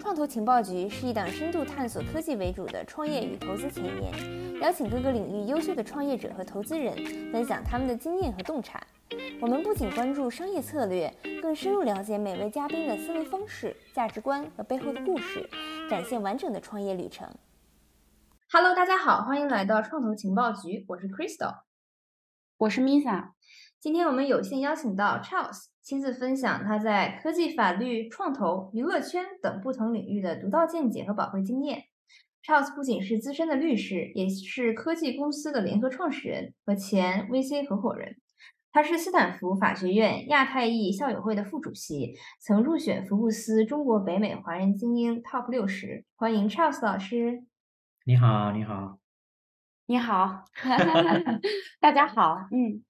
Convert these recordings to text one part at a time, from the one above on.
创投情报局是一档深度探索科技为主的创业与投资前沿，邀请各个领域优秀的创业者和投资人分享他们的经验和洞察。我们不仅关注商业策略，更深入了解每位嘉宾的思维方式、价值观和背后的故事，展现完整的创业旅程。Hello，大家好，欢迎来到创投情报局，我是 Crystal，我是 Misa。今天我们有幸邀请到 Charles 亲自分享他在科技、法律、创投、娱乐圈等不同领域的独到见解和宝贵经验。Charles 不仅是资深的律师，也是科技公司的联合创始人和前 VC 合伙人。他是斯坦福法学院亚太裔校友会的副主席，曾入选福布斯中国北美华人精英 TOP 六十。欢迎 Charles 老师。你好，你好，你好，大家好，嗯，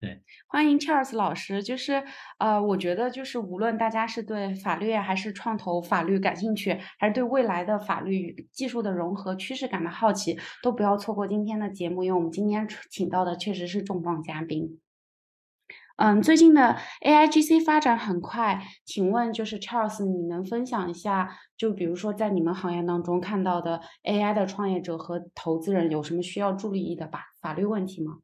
对，欢迎 Charles 老师。就是呃，我觉得就是无论大家是对法律还是创投法律感兴趣，还是对未来的法律技术的融合趋势感到好奇，都不要错过今天的节目，因为我们今天请到的确实是重磅嘉宾。嗯，最近的 A I G C 发展很快，请问就是 Charles，你能分享一下，就比如说在你们行业当中看到的 A I 的创业者和投资人有什么需要注意的吧法律问题吗？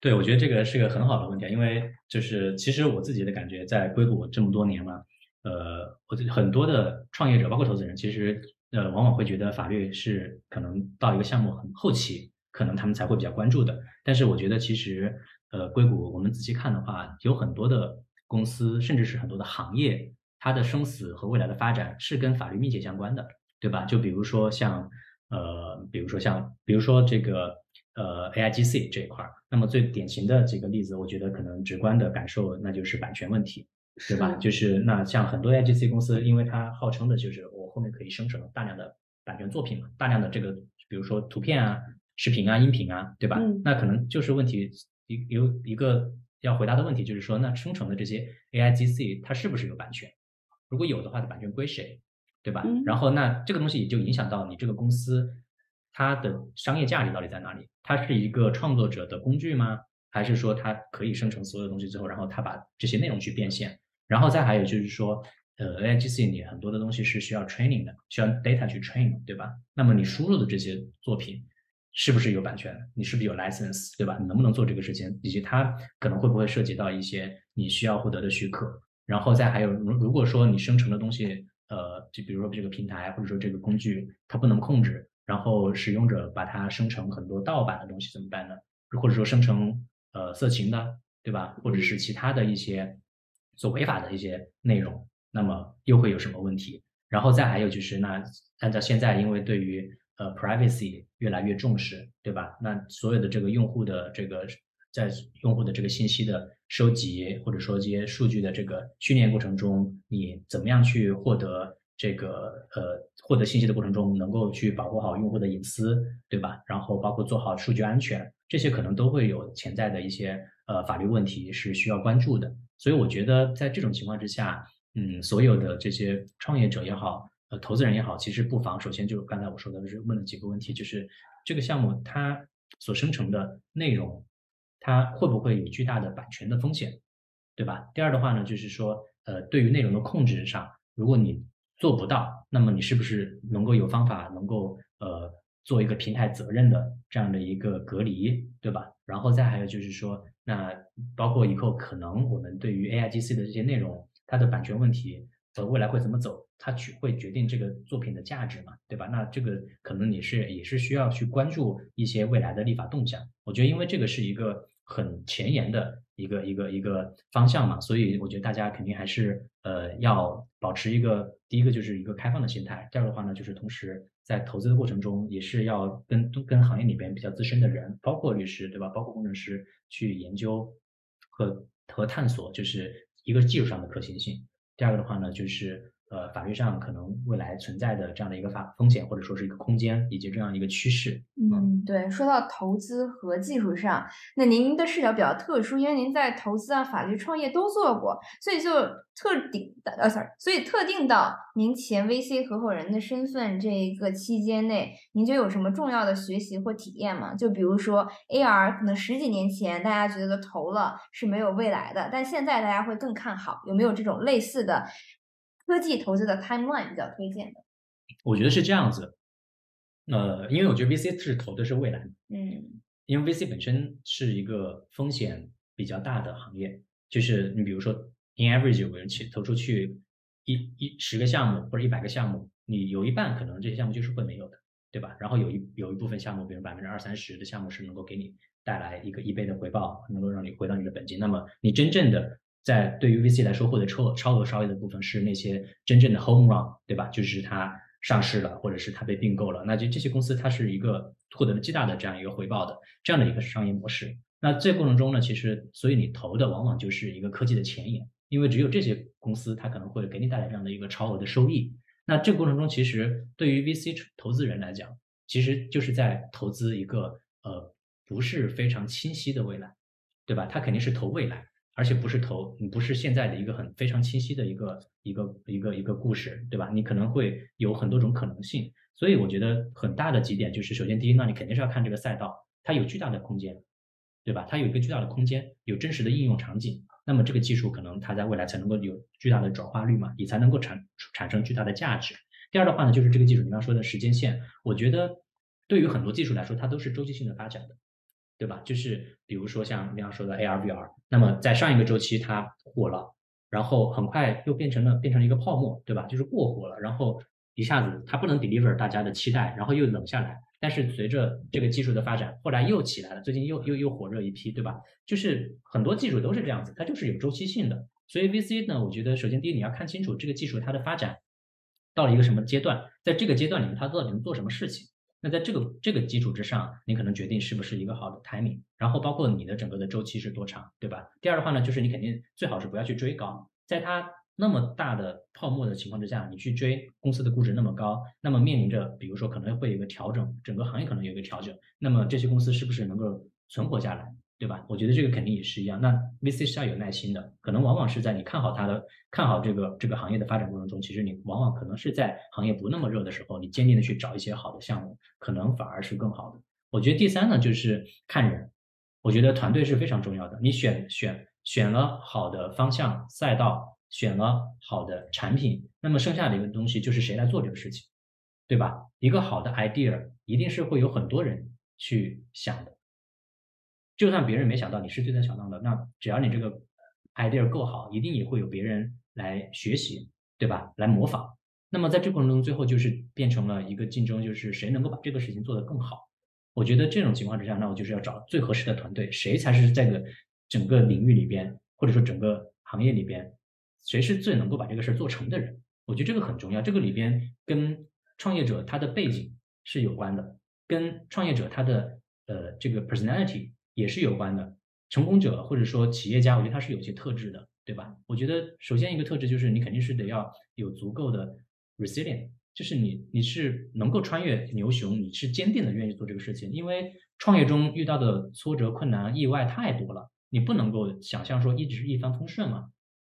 对，我觉得这个是个很好的问题，因为就是其实我自己的感觉，在硅谷这么多年嘛，呃，我很多的创业者，包括投资人，其实呃往往会觉得法律是可能到一个项目很后期，可能他们才会比较关注的，但是我觉得其实。呃，硅谷我们仔细看的话，有很多的公司，甚至是很多的行业，它的生死和未来的发展是跟法律密切相关的，对吧？就比如说像呃，比如说像，比如说这个呃 A I G C 这一块儿，那么最典型的几个例子，我觉得可能直观的感受那就是版权问题，对吧？就是那像很多 A I G C 公司，因为它号称的就是我后面可以生成大量的版权作品嘛，大量的这个比如说图片啊、视频啊、音频啊，对吧？那可能就是问题。一有一个要回答的问题，就是说，那生成的这些 A I G C 它是不是有版权？如果有的话，它版权归谁，对吧？然后那这个东西也就影响到你这个公司它的商业价值到底在哪里？它是一个创作者的工具吗？还是说它可以生成所有东西之后，然后它把这些内容去变现？然后再还有就是说，呃，A I G C 你很多的东西是需要 training 的，需要 data 去 train，对吧？那么你输入的这些作品。是不是有版权？你是不是有 license，对吧？你能不能做这个事情？以及它可能会不会涉及到一些你需要获得的许可？然后再还有，如如果说你生成的东西，呃，就比如说这个平台或者说这个工具它不能控制，然后使用者把它生成很多盗版的东西怎么办呢？或者说生成呃色情的，对吧？或者是其他的一些做违法的一些内容，那么又会有什么问题？然后再还有就是，那按照现在，因为对于呃，privacy 越来越重视，对吧？那所有的这个用户的这个在用户的这个信息的收集，或者说这些数据的这个训练过程中，你怎么样去获得这个呃获得信息的过程中，能够去保护好用户的隐私，对吧？然后包括做好数据安全，这些可能都会有潜在的一些呃法律问题是需要关注的。所以我觉得在这种情况之下，嗯，所有的这些创业者也好。呃，投资人也好，其实不妨首先就刚才我说的是问了几个问题，就是这个项目它所生成的内容，它会不会有巨大的版权的风险，对吧？第二的话呢，就是说，呃，对于内容的控制上，如果你做不到，那么你是不是能够有方法能够呃做一个平台责任的这样的一个隔离，对吧？然后再还有就是说，那包括以后可能我们对于 A I G C 的这些内容，它的版权问题。呃，未来会怎么走？它去会决定这个作品的价值嘛，对吧？那这个可能你是也是需要去关注一些未来的立法动向。我觉得，因为这个是一个很前沿的一个一个一个方向嘛，所以我觉得大家肯定还是呃要保持一个第一个就是一个开放的心态。第二个的话呢，就是同时在投资的过程中，也是要跟跟行业里边比较资深的人，包括律师，对吧？包括工程师去研究和和探索，就是一个技术上的可行性。第二个的话呢，就是呃法律上可能未来存在的这样的一个法风险，或者说是一个空间，以及这样一个趋势。嗯，对，说到投资和技术上，那您的视角比较特殊，因为您在投资啊、法律、创业都做过，所以就特定的呃，sorry，所以特定到您前 VC 合伙人的身份这一个期间内，您就有什么重要的学习或体验吗？就比如说 AR，可能十几年前大家觉得投了是没有未来的，但现在大家会更看好，有没有这种类似的科技投资的 timeline 比较推荐的？我觉得是这样子。呃，因为我觉得 VC 是投的是未来，嗯，因为 VC 本身是一个风险比较大的行业，就是你比如说，in average 有个人去投出去一一十个项目或者一百个项目，你有一半可能这些项目就是会没有的，对吧？然后有一有一部分项目，比如百分之二三十的项目是能够给你带来一个一倍的回报，能够让你回到你的本金。那么你真正的在对于 VC 来说获得超超额收益的部分是那些真正的 home run，对吧？就是它。上市了，或者是它被并购了，那就这些公司它是一个获得了极大的这样一个回报的这样的一个商业模式。那这过程中呢，其实所以你投的往往就是一个科技的前沿，因为只有这些公司它可能会给你带来这样的一个超额的收益。那这个过程中，其实对于 VC 投资人来讲，其实就是在投资一个呃不是非常清晰的未来，对吧？他肯定是投未来。而且不是投，你不是现在的一个很非常清晰的一个一个一个一个故事，对吧？你可能会有很多种可能性，所以我觉得很大的几点就是，首先第一，那你肯定是要看这个赛道，它有巨大的空间，对吧？它有一个巨大的空间，有真实的应用场景，那么这个技术可能它在未来才能够有巨大的转化率嘛，也才能够产产生巨大的价值。第二的话呢，就是这个技术，你刚说的时间线，我觉得对于很多技术来说，它都是周期性的发展的。对吧？就是比如说像你刚说的 AR、VR，那么在上一个周期它火了，然后很快又变成了变成了一个泡沫，对吧？就是过火了，然后一下子它不能 deliver 大家的期待，然后又冷下来。但是随着这个技术的发展，后来又起来了，最近又又又火热一批，对吧？就是很多技术都是这样子，它就是有周期性的。所以 VC 呢，我觉得首先第一你要看清楚这个技术它的发展到了一个什么阶段，在这个阶段里面它到底能做什么事情。那在这个这个基础之上，你可能决定是不是一个好的 timing，然后包括你的整个的周期是多长，对吧？第二的话呢，就是你肯定最好是不要去追高，在它那么大的泡沫的情况之下，你去追公司的估值那么高，那么面临着比如说可能会有一个调整，整个行业可能有一个调整，那么这些公司是不是能够存活下来？对吧？我觉得这个肯定也是一样。那 VC 是要有耐心的，可能往往是在你看好它的、看好这个这个行业的发展过程中，其实你往往可能是在行业不那么热的时候，你坚定的去找一些好的项目，可能反而是更好的。我觉得第三呢，就是看人。我觉得团队是非常重要的。你选选选了好的方向赛道，选了好的产品，那么剩下的一个东西就是谁来做这个事情，对吧？一个好的 idea 一定是会有很多人去想的。就算别人没想到，你是最先想到的，那只要你这个 idea 够好，一定也会有别人来学习，对吧？来模仿。那么在这过程中，最后就是变成了一个竞争，就是谁能够把这个事情做得更好。我觉得这种情况之下，那我就是要找最合适的团队，谁才是这个整个领域里边，或者说整个行业里边，谁是最能够把这个事儿做成的人。我觉得这个很重要。这个里边跟创业者他的背景是有关的，跟创业者他的呃这个 personality。也是有关的，成功者或者说企业家，我觉得他是有些特质的，对吧？我觉得首先一个特质就是你肯定是得要有足够的 resilient，就是你你是能够穿越牛熊，你是坚定的愿意做这个事情，因为创业中遇到的挫折、困难、意外太多了，你不能够想象说一直一帆风顺嘛。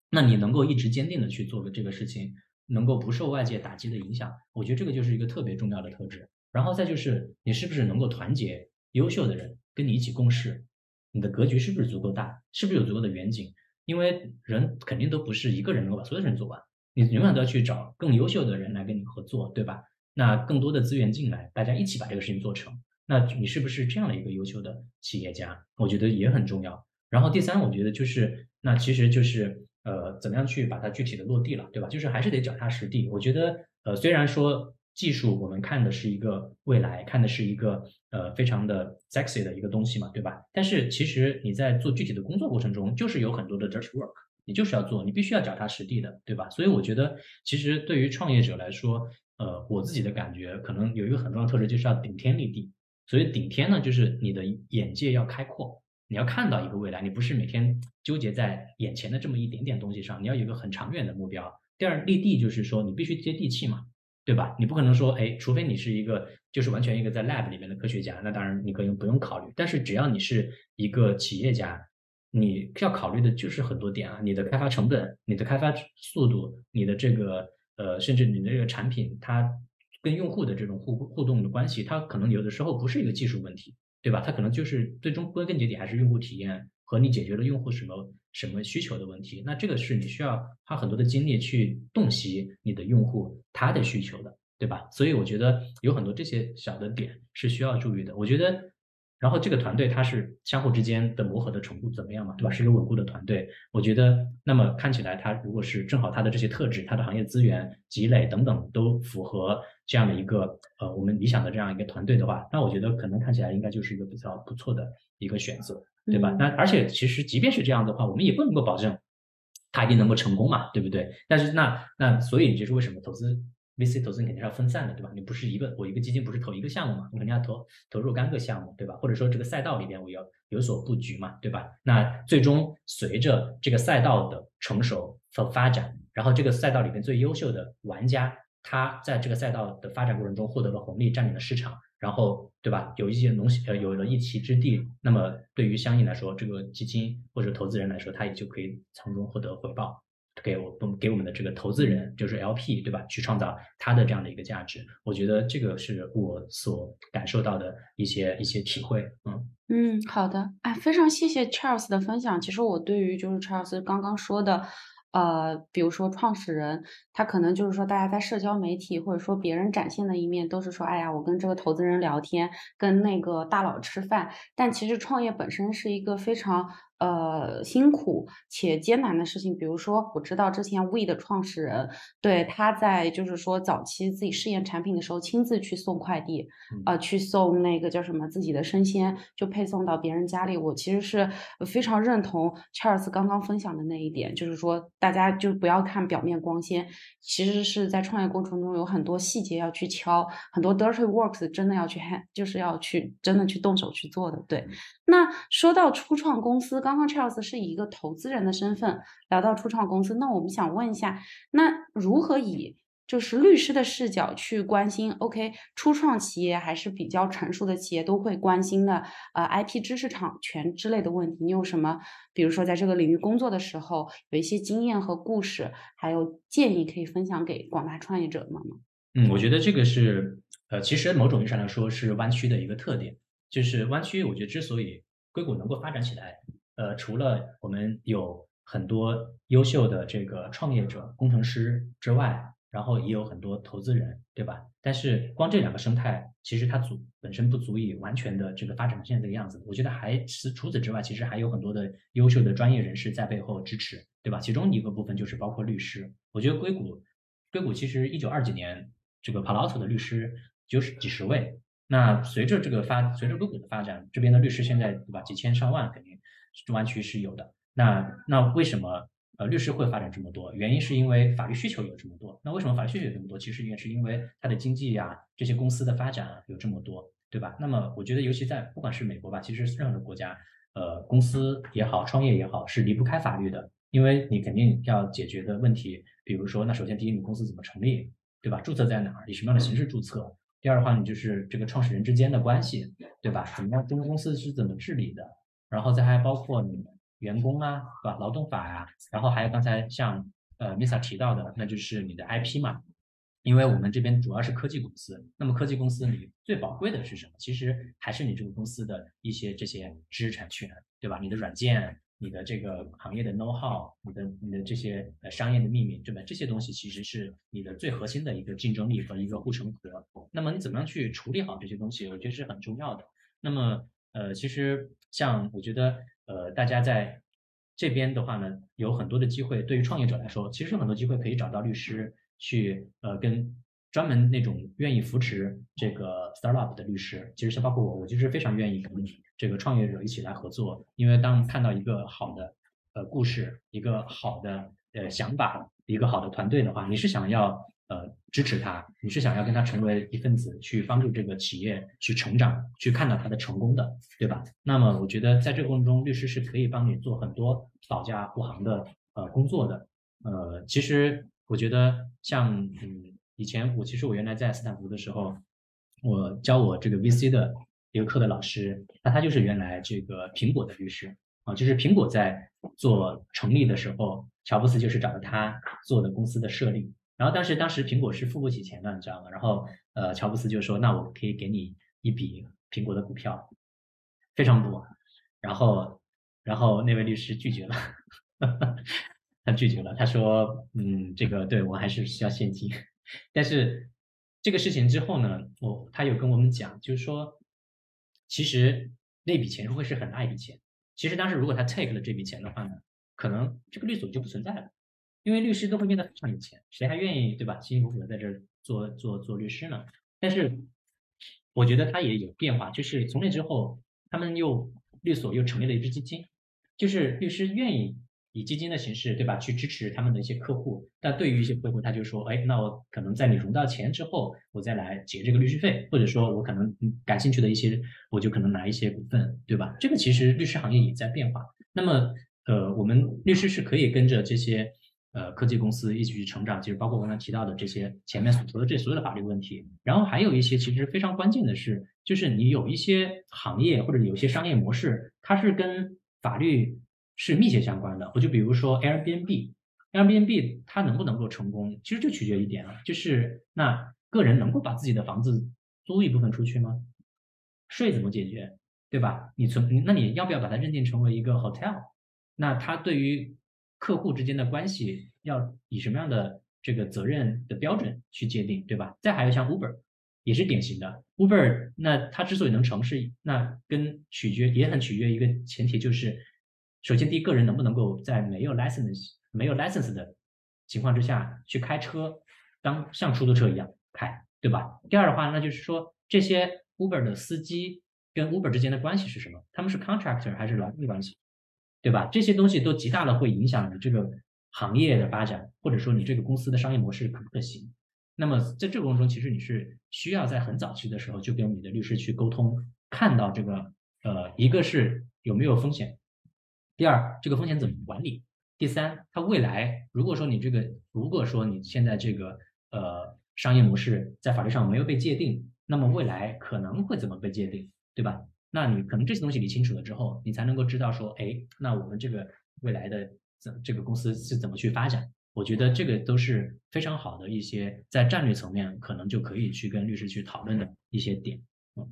那你能够一直坚定的去做的这个事情，能够不受外界打击的影响，我觉得这个就是一个特别重要的特质。然后再就是你是不是能够团结优秀的人。跟你一起共事，你的格局是不是足够大？是不是有足够的远景？因为人肯定都不是一个人能够把所有事情做完，你永远都要去找更优秀的人来跟你合作，对吧？那更多的资源进来，大家一起把这个事情做成。那你是不是这样的一个优秀的企业家？我觉得也很重要。然后第三，我觉得就是那其实就是呃，怎么样去把它具体的落地了，对吧？就是还是得脚踏实地。我觉得呃，虽然说。技术我们看的是一个未来，看的是一个呃非常的 sexy 的一个东西嘛，对吧？但是其实你在做具体的工作过程中，就是有很多的 dirty work，你就是要做，你必须要脚踏实地的，对吧？所以我觉得，其实对于创业者来说，呃，我自己的感觉可能有一个很重要的特质，就是要顶天立地。所以顶天呢，就是你的眼界要开阔，你要看到一个未来，你不是每天纠结在眼前的这么一点点东西上，你要有一个很长远的目标。第二立地就是说你必须接地气嘛，对吧？你不可能说，哎，除非你是一个就是完全一个在 lab 里面的科学家，那当然你可以不用考虑。但是只要你是一个企业家，你要考虑的就是很多点啊，你的开发成本、你的开发速度、你的这个呃，甚至你的这个产品它跟用户的这种互互动的关系，它可能有的时候不是一个技术问题，对吧？它可能就是最终归根结底还是用户体验和你解决了用户什么什么需求的问题。那这个是你需要花很多的精力去洞悉你的用户他的需求的，对吧？所以我觉得有很多这些小的点是需要注意的。我觉得。然后这个团队它是相互之间的磨合的程度怎么样嘛，对吧？是一个稳固的团队，我觉得那么看起来它如果是正好它的这些特质、它的行业资源积累等等都符合这样的一个呃我们理想的这样一个团队的话，那我觉得可能看起来应该就是一个比较不错的一个选择，对吧？那而且其实即便是这样的话，我们也不能够保证它一定能够成功嘛，对不对？但是那那所以就是为什么投资？VC 投资你肯定是要分散的，对吧？你不是一个我一个基金不是投一个项目嘛？你肯定要投投入干个项目，对吧？或者说这个赛道里边我要有所布局嘛，对吧？那最终随着这个赛道的成熟和发展，然后这个赛道里边最优秀的玩家，他在这个赛道的发展过程中获得了红利，占领了市场，然后对吧？有一些东西呃有了一席之地，那么对于相应来说，这个基金或者投资人来说，他也就可以从中获得回报。给我们给我们的这个投资人，就是 LP，对吧？去创造他的这样的一个价值，我觉得这个是我所感受到的一些一些体会。嗯嗯，好的，哎，非常谢谢 Charles 的分享。其实我对于就是 Charles 刚刚说的。呃，比如说创始人，他可能就是说，大家在社交媒体或者说别人展现的一面，都是说，哎呀，我跟这个投资人聊天，跟那个大佬吃饭。但其实创业本身是一个非常呃辛苦且艰难的事情。比如说，我知道之前 We 的创始人，对他在就是说早期自己试验产品的时候，亲自去送快递，呃，去送那个叫什么自己的生鲜，就配送到别人家里。我其实是非常认同 Charles 刚刚分享的那一点，就是说。大家就不要看表面光鲜，其实是在创业过程中有很多细节要去敲，很多 dirty works 真的要去 hand，就是要去真的去动手去做的。对，那说到初创公司，刚刚刚 Charles 是以一个投资人的身份聊到初创公司，那我们想问一下，那如何以？就是律师的视角去关心，OK，初创企业还是比较成熟的企业都会关心的，呃，IP 知识产权之类的问题。你有什么，比如说在这个领域工作的时候，有一些经验和故事，还有建议可以分享给广大创业者们吗？嗯，我觉得这个是，呃，其实某种意义上来说是湾区的一个特点，就是湾区，我觉得之所以硅谷能够发展起来，呃，除了我们有很多优秀的这个创业者、工程师之外，然后也有很多投资人，对吧？但是光这两个生态，其实它足本身不足以完全的这个发展成现在这个样子。我觉得还是除此之外，其实还有很多的优秀的专业人士在背后支持，对吧？其中一个部分就是包括律师。我觉得硅谷，硅谷其实一九二几年这个 Palo Alto 的律师就是几十位。那随着这个发，随着硅谷的发展，这边的律师现在对吧？几千上万，肯定中湾区是有的。那那为什么？呃，律师会发展这么多，原因是因为法律需求有这么多。那为什么法律需求有这么多？其实也是因为它的经济呀，这些公司的发展有这么多，对吧？那么我觉得，尤其在不管是美国吧，其实任何国家，呃，公司也好，创业也好，是离不开法律的，因为你肯定要解决的问题，比如说，那首先第一，你公司怎么成立，对吧？注册在哪儿？以什么样的形式注册？第二的话，你就是这个创始人之间的关系，对吧？怎么样？这个公司是怎么治理的？然后再还包括你。员工啊，是吧？劳动法呀，然后还有刚才像呃 Misa 提到的，那就是你的 IP 嘛。因为我们这边主要是科技公司，那么科技公司你最宝贵的是什么？其实还是你这个公司的一些这些知识产权，对吧？你的软件，你的这个行业的 know how，你的你的这些呃商业的秘密，对吧？这些东西其实是你的最核心的一个竞争力和一个护城河。那么你怎么样去处理好这些东西？我觉得是很重要的。那么呃，其实像我觉得。呃，大家在这边的话呢，有很多的机会。对于创业者来说，其实有很多机会可以找到律师去，呃，跟专门那种愿意扶持这个 startup 的律师。其实像包括我，我就是非常愿意跟这个创业者一起来合作。因为当看到一个好的呃故事，一个好的呃想法，一个好的团队的话，你是想要。呃，支持他，你是想要跟他成为一份子，去帮助这个企业去成长，去看到他的成功的，对吧？那么我觉得在这个过程中，律师是可以帮你做很多保驾护航的呃工作的。呃，其实我觉得像嗯，以前我其实我原来在斯坦福的时候，我教我这个 VC 的一个课的老师，那他就是原来这个苹果的律师啊，就是苹果在做成立的时候，乔布斯就是找的他做的公司的设立。然后当时当时苹果是付不起钱的，你知道吗？然后呃，乔布斯就说：“那我可以给你一笔苹果的股票，非常多。”然后然后那位律师拒绝了。他拒绝了，他说：“嗯，这个对我还是需要现金。”但是这个事情之后呢，我他有跟我们讲，就是说，其实那笔钱会是很大一笔钱。其实当时如果他 take 了这笔钱的话呢，可能这个律所就不存在了，因为律师都会变得非常有钱，谁还愿意对吧？辛辛苦苦的在这儿做做做律师呢？但是我觉得他也有变化，就是从那之后，他们又律所又成立了一支基金，就是律师愿意。以基金的形式，对吧？去支持他们的一些客户，但对于一些客户，他就说，哎，那我可能在你融到钱之后，我再来结这个律师费，或者说我可能感兴趣的一些，我就可能拿一些股份，对吧？这个其实律师行业也在变化。那么，呃，我们律师是可以跟着这些呃科技公司一起去成长，其实包括我刚才提到的这些前面所说的这所有的法律问题。然后还有一些其实非常关键的是，就是你有一些行业或者有些商业模式，它是跟法律。是密切相关的。我就比如说 Airbnb，Airbnb 它能不能够成功，其实就取决一点了，就是那个人能够把自己的房子租一部分出去吗？税怎么解决，对吧？你存，那你要不要把它认定成为一个 hotel？那它对于客户之间的关系要以什么样的这个责任的标准去界定，对吧？再还有像 Uber，也是典型的 Uber，那它之所以能成是那跟取决也很取决一个前提就是。首先，第一个人能不能够在没有 license、没有 license 的情况之下去开车，当像出租车一样开，对吧？第二的话，那就是说这些 Uber 的司机跟 Uber 之间的关系是什么？他们是 contractor 还是劳动关系，对吧？这些东西都极大的会影响你这个行业的发展，或者说你这个公司的商业模式可不可行。那么在这个过程中，其实你是需要在很早期的时候就跟你的律师去沟通，看到这个呃，一个是有没有风险。第二，这个风险怎么管理？第三，它未来如果说你这个，如果说你现在这个呃商业模式在法律上没有被界定，那么未来可能会怎么被界定，对吧？那你可能这些东西理清楚了之后，你才能够知道说，哎，那我们这个未来的怎这个公司是怎么去发展？我觉得这个都是非常好的一些在战略层面可能就可以去跟律师去讨论的一些点。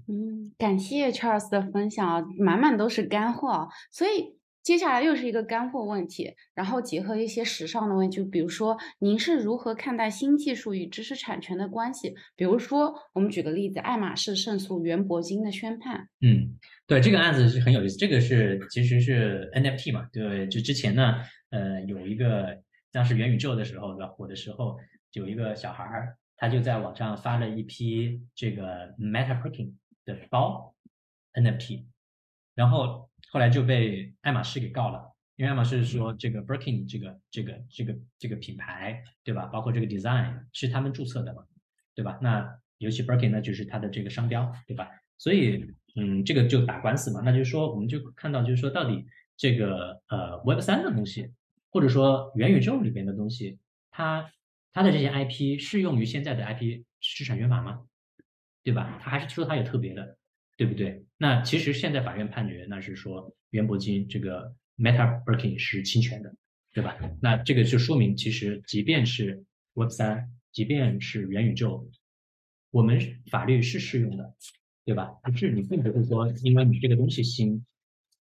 嗯，感谢 Charles 的分享，满满都是干货，所以。接下来又是一个干货问题，然后结合一些时尚的问题，就比如说您是如何看待新技术与知识产权的关系？比如说，我们举个例子，爱马仕胜诉袁铂金的宣判。嗯，对，这个案子是很有意思。这个是其实是 NFT 嘛，对，就之前呢，呃，有一个当时元宇宙的时候，对吧？火的时候，有一个小孩儿，他就在网上发了一批这个 Meta Birkin 的包 NFT，然后。后来就被爱马仕给告了，因为爱马仕说这个 Birkin 这个这个这个这个品牌，对吧？包括这个 design 是他们注册的嘛，对吧？那尤其 Birkin 那就是它的这个商标，对吧？所以，嗯，这个就打官司嘛。那就是说，我们就看到，就是说，到底这个呃 Web 三的东西，或者说元宇宙里边的东西，它它的这些 IP 适用于现在的 IP 知识产权法吗？对吧？它还是说它有特别的？对不对？那其实现在法院判决，那是说袁伯金这个 Meta Birkin 是侵权的，对吧？那这个就说明，其实即便是 Web 三，即便是元宇宙，我们法律是适用的，对吧？不是你并不是说因为你这个东西新，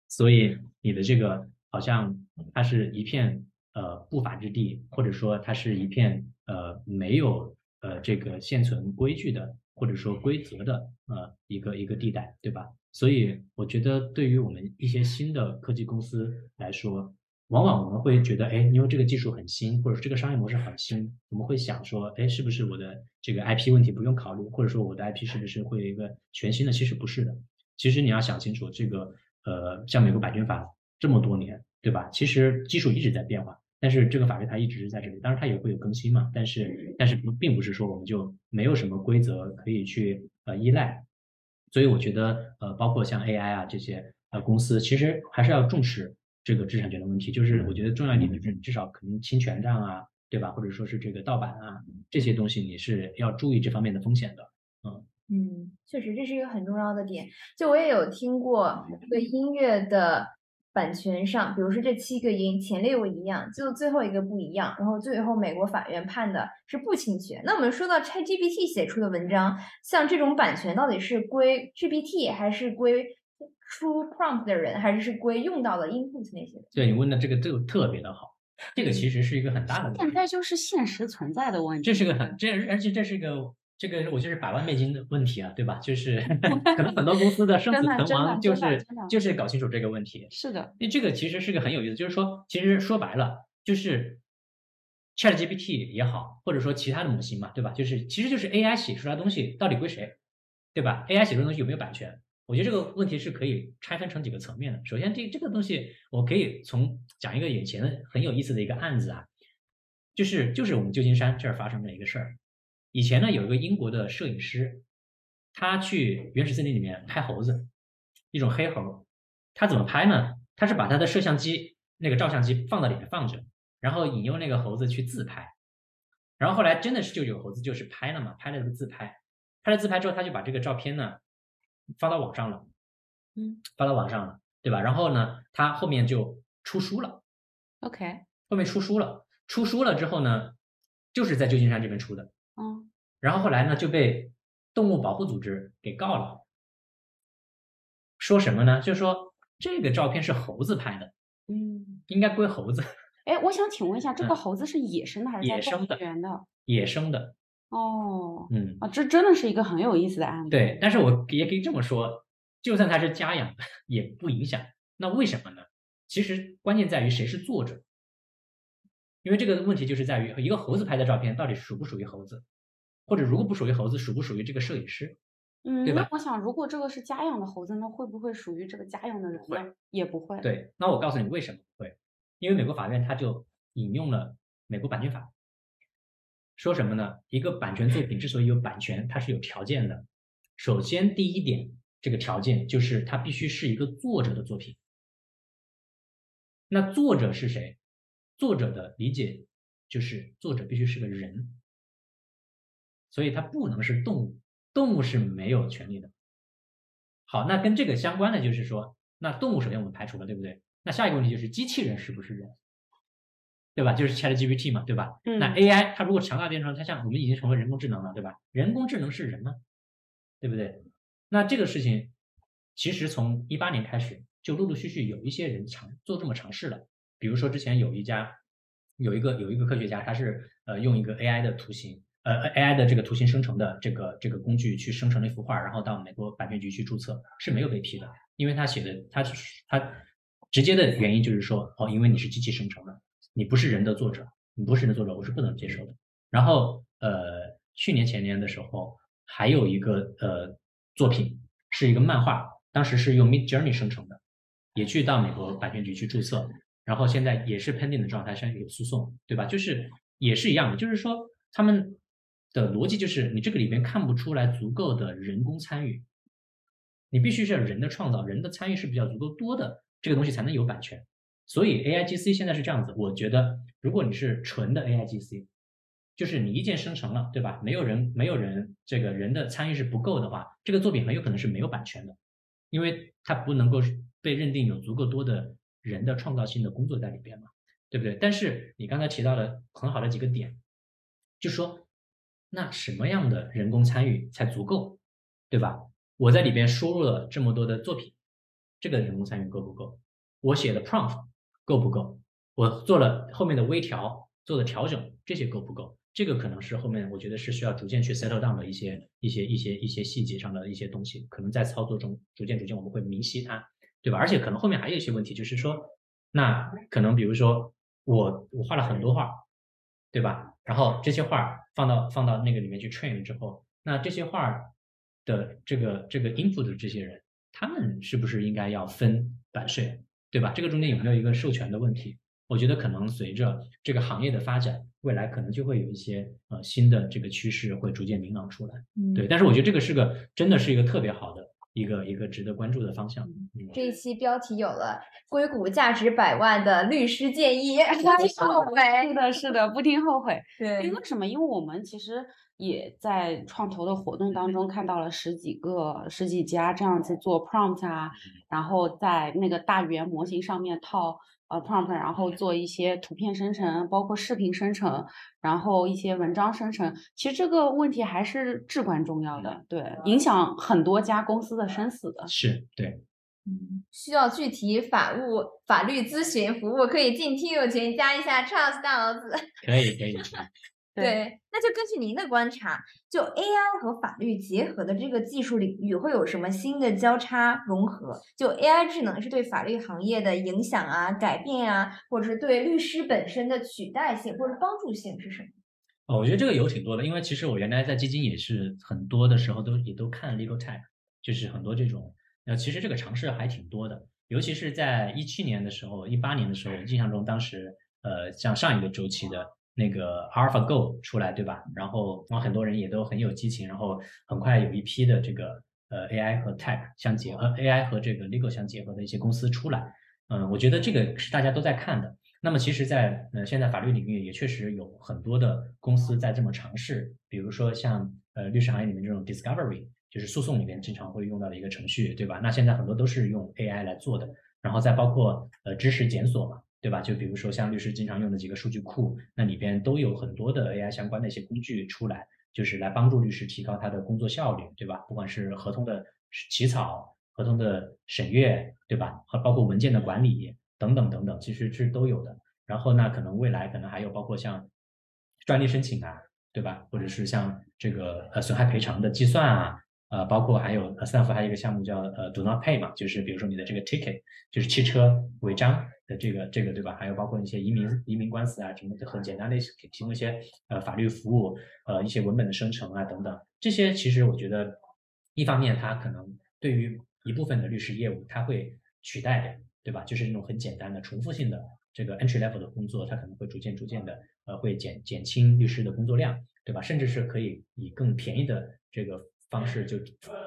所以你的这个好像它是一片呃不法之地，或者说它是一片呃没有呃这个现存规矩的。或者说规则的呃一个一个地带，对吧？所以我觉得对于我们一些新的科技公司来说，往往我们会觉得，哎，因为这个技术很新，或者这个商业模式很新，我们会想说，哎，是不是我的这个 IP 问题不用考虑，或者说我的 IP 是不是会有一个全新的？其实不是的，其实你要想清楚，这个呃，像美国版权法这么多年，对吧？其实技术一直在变化。但是这个法律它一直是在这里，当然它也会有更新嘛。但是但是不并不是说我们就没有什么规则可以去呃依赖，所以我觉得呃包括像 AI 啊这些呃公司，其实还是要重视这个知识产权的问题。就是我觉得重要一点就是至少可能侵权上啊，对吧？或者说是这个盗版啊这些东西，你是要注意这方面的风险的。嗯，确实这是一个很重要的点。就我也有听过对音乐的版权上，比如说这七个音前六个一样，就最后一个不一样，然后最后美国法院判的是不侵权。那我们说到 ChatGPT 写出的文章，像这种版权到底是归 GPT 还是归出 prompt 的人，还是是归用到的 input 那些人？对你问的这个就特别的好，这个其实是一个很大的问题，现在就是现实存在的问题。这是个很这而且这是一个。这个我就是百万美金的问题啊，对吧？就是 可能很多公司的生死存亡就是就是搞清楚这个问题。是的，因为这个其实是个很有意思，就是说，其实说白了就是 ChatGPT 也好，或者说其他的模型嘛，对吧？就是其实就是 AI 写出来的东西到底归谁，对吧？AI 写出的东西有没有版权？我觉得这个问题是可以拆分成几个层面的。首先，这这个东西我可以从讲一个眼前的很有意思的一个案子啊，就是就是我们旧金山这儿发生的一个事儿。以前呢，有一个英国的摄影师，他去原始森林里面拍猴子，一种黑猴。他怎么拍呢？他是把他的摄像机那个照相机放到里面放着，然后引诱那个猴子去自拍。然后后来真的是就有猴子就是拍了嘛，拍了个自拍。拍了自拍之后，他就把这个照片呢发到网上了，嗯，发到网上了，对吧？然后呢，他后面就出书了。OK，后面出书了，出书了之后呢，就是在旧金山这边出的。嗯，然后后来呢就被动物保护组织给告了，说什么呢？就说这个照片是猴子拍的，嗯，应该归猴子。哎，我想请问一下，这个猴子是野生的还是野生的？野生的。哦，嗯啊，这真的是一个很有意思的案例。对，但是我也可以这么说，就算它是家养的，也不影响。那为什么呢？其实关键在于谁是作者。因为这个问题就是在于一个猴子拍的照片到底属不属于猴子，或者如果不属于猴子，属不属于这个摄影师？嗯，对吧？我想，如果这个是家养的猴子，那会不会属于这个家养的人呢？也不会。对，那我告诉你为什么不会？因为美国法院他就引用了美国版权法，说什么呢？一个版权作品之所以有版权，它是有条件的。首先，第一点，这个条件就是它必须是一个作者的作品。那作者是谁？作者的理解就是作者必须是个人，所以它不能是动物，动物是没有权利的。好，那跟这个相关的就是说，那动物首先我们排除了，对不对？那下一个问题就是机器人是不是人，对吧？就是 ChatGPT 嘛，对吧？那 AI 它如果强大变成它像我们已经成为人工智能了，对吧？人工智能是人吗？对不对？那这个事情其实从一八年开始就陆陆续续有一些人尝做这么尝试了。比如说，之前有一家，有一个有一个科学家，他是呃用一个 AI 的图形，呃 AI 的这个图形生成的这个这个工具去生成了一幅画，然后到美国版权局去注册，是没有被批的，因为他写的他他直接的原因就是说，哦，因为你是机器生成的，你不是人的作者，你不是人的作者，我是不能接受的。然后呃，去年前年的时候，还有一个呃作品是一个漫画，当时是用 Mid Journey 生成的，也去到美国版权局去注册。然后现在也是 pending 的状态，现在有诉讼，对吧？就是也是一样的，就是说他们的逻辑就是你这个里边看不出来足够的人工参与，你必须是人的创造，人的参与是比较足够多的，这个东西才能有版权。所以 A I G C 现在是这样子，我觉得如果你是纯的 A I G C，就是你一键生成了，对吧？没有人没有人这个人的参与是不够的话，这个作品很有可能是没有版权的，因为它不能够被认定有足够多的。人的创造性的工作在里边嘛，对不对？但是你刚才提到了很好的几个点，就说那什么样的人工参与才足够，对吧？我在里边输入了这么多的作品，这个人工参与够不够？我写的 prompt 够不够？我做了后面的微调，做的调整，这些够不够？这个可能是后面我觉得是需要逐渐去 settle down 的一些一些一些一些细节上的一些东西，可能在操作中逐渐逐渐我们会明晰它。对吧？而且可能后面还有一些问题，就是说，那可能比如说我我画了很多画，对吧？然后这些画放到放到那个里面去 train 之后，那这些画的这个这个 input 的这些人，他们是不是应该要分版税，对吧？这个中间有没有一个授权的问题？我觉得可能随着这个行业的发展，未来可能就会有一些呃新的这个趋势会逐渐明朗出来。对，但是我觉得这个是个真的是一个特别好的。一个一个值得关注的方向。嗯这一期标题有了“硅谷价值百万的律师建议”，后悔。是的，是的，不听后悔。因对因为什么？因为我们其实也在创投的活动当中看到了十几个、十几家这样子做 prompt 啊，然后在那个大语言模型上面套呃 prompt，然后做一些图片生成，包括视频生成，然后一些文章生成。其实这个问题还是至关重要的，对，影响很多家公司的生死的。是对，嗯需要具体法务法律咨询服务，可以进听友群加一下 Charles 大王子。可以可以。对对，那就根据您的观察，就 AI 和法律结合的这个技术领域会有什么新的交叉融合？就 AI 智能是对法律行业的影响啊、改变啊，或者是对律师本身的取代性或者帮助性是什么？哦，我觉得这个有挺多的，因为其实我原来在基金也是很多的时候都也都看 legal tech，就是很多这种，呃，其实这个尝试还挺多的，尤其是在一七年的时候，一八年的时候，印象中当时呃，像上一个周期的那个 AlphaGo 出来，对吧？然后然后很多人也都很有激情，然后很快有一批的这个呃 AI 和 tech 相结合，AI 和这个 legal 相结合的一些公司出来，嗯，我觉得这个是大家都在看的。那么其实在，呃现在法律领域也确实有很多的公司在这么尝试，比如说像呃律师行业里面这种 discovery，就是诉讼里面经常会用到的一个程序，对吧？那现在很多都是用 AI 来做的，然后再包括呃知识检索嘛，对吧？就比如说像律师经常用的几个数据库，那里边都有很多的 AI 相关的一些工具出来，就是来帮助律师提高他的工作效率，对吧？不管是合同的起草、合同的审阅，对吧？和包括文件的管理等等等等，其实是都有的。然后那可能未来可能还有包括像专利申请啊，对吧？或者是像这个呃损害赔偿的计算啊，呃，包括还有呃斯坦福还有一个项目叫呃 Do Not Pay 嘛，就是比如说你的这个 ticket，就是汽车违章的这个这个对吧？还有包括一些移民移民官司啊什么，很简单的一些提供一些呃法律服务，呃一些文本的生成啊等等，这些其实我觉得一方面它可能对于一部分的律师业务它会取代的，对吧？就是那种很简单的重复性的这个 entry level 的工作，它可能会逐渐逐渐的呃会减减轻律师的工作量，对吧？甚至是可以以更便宜的这个方式就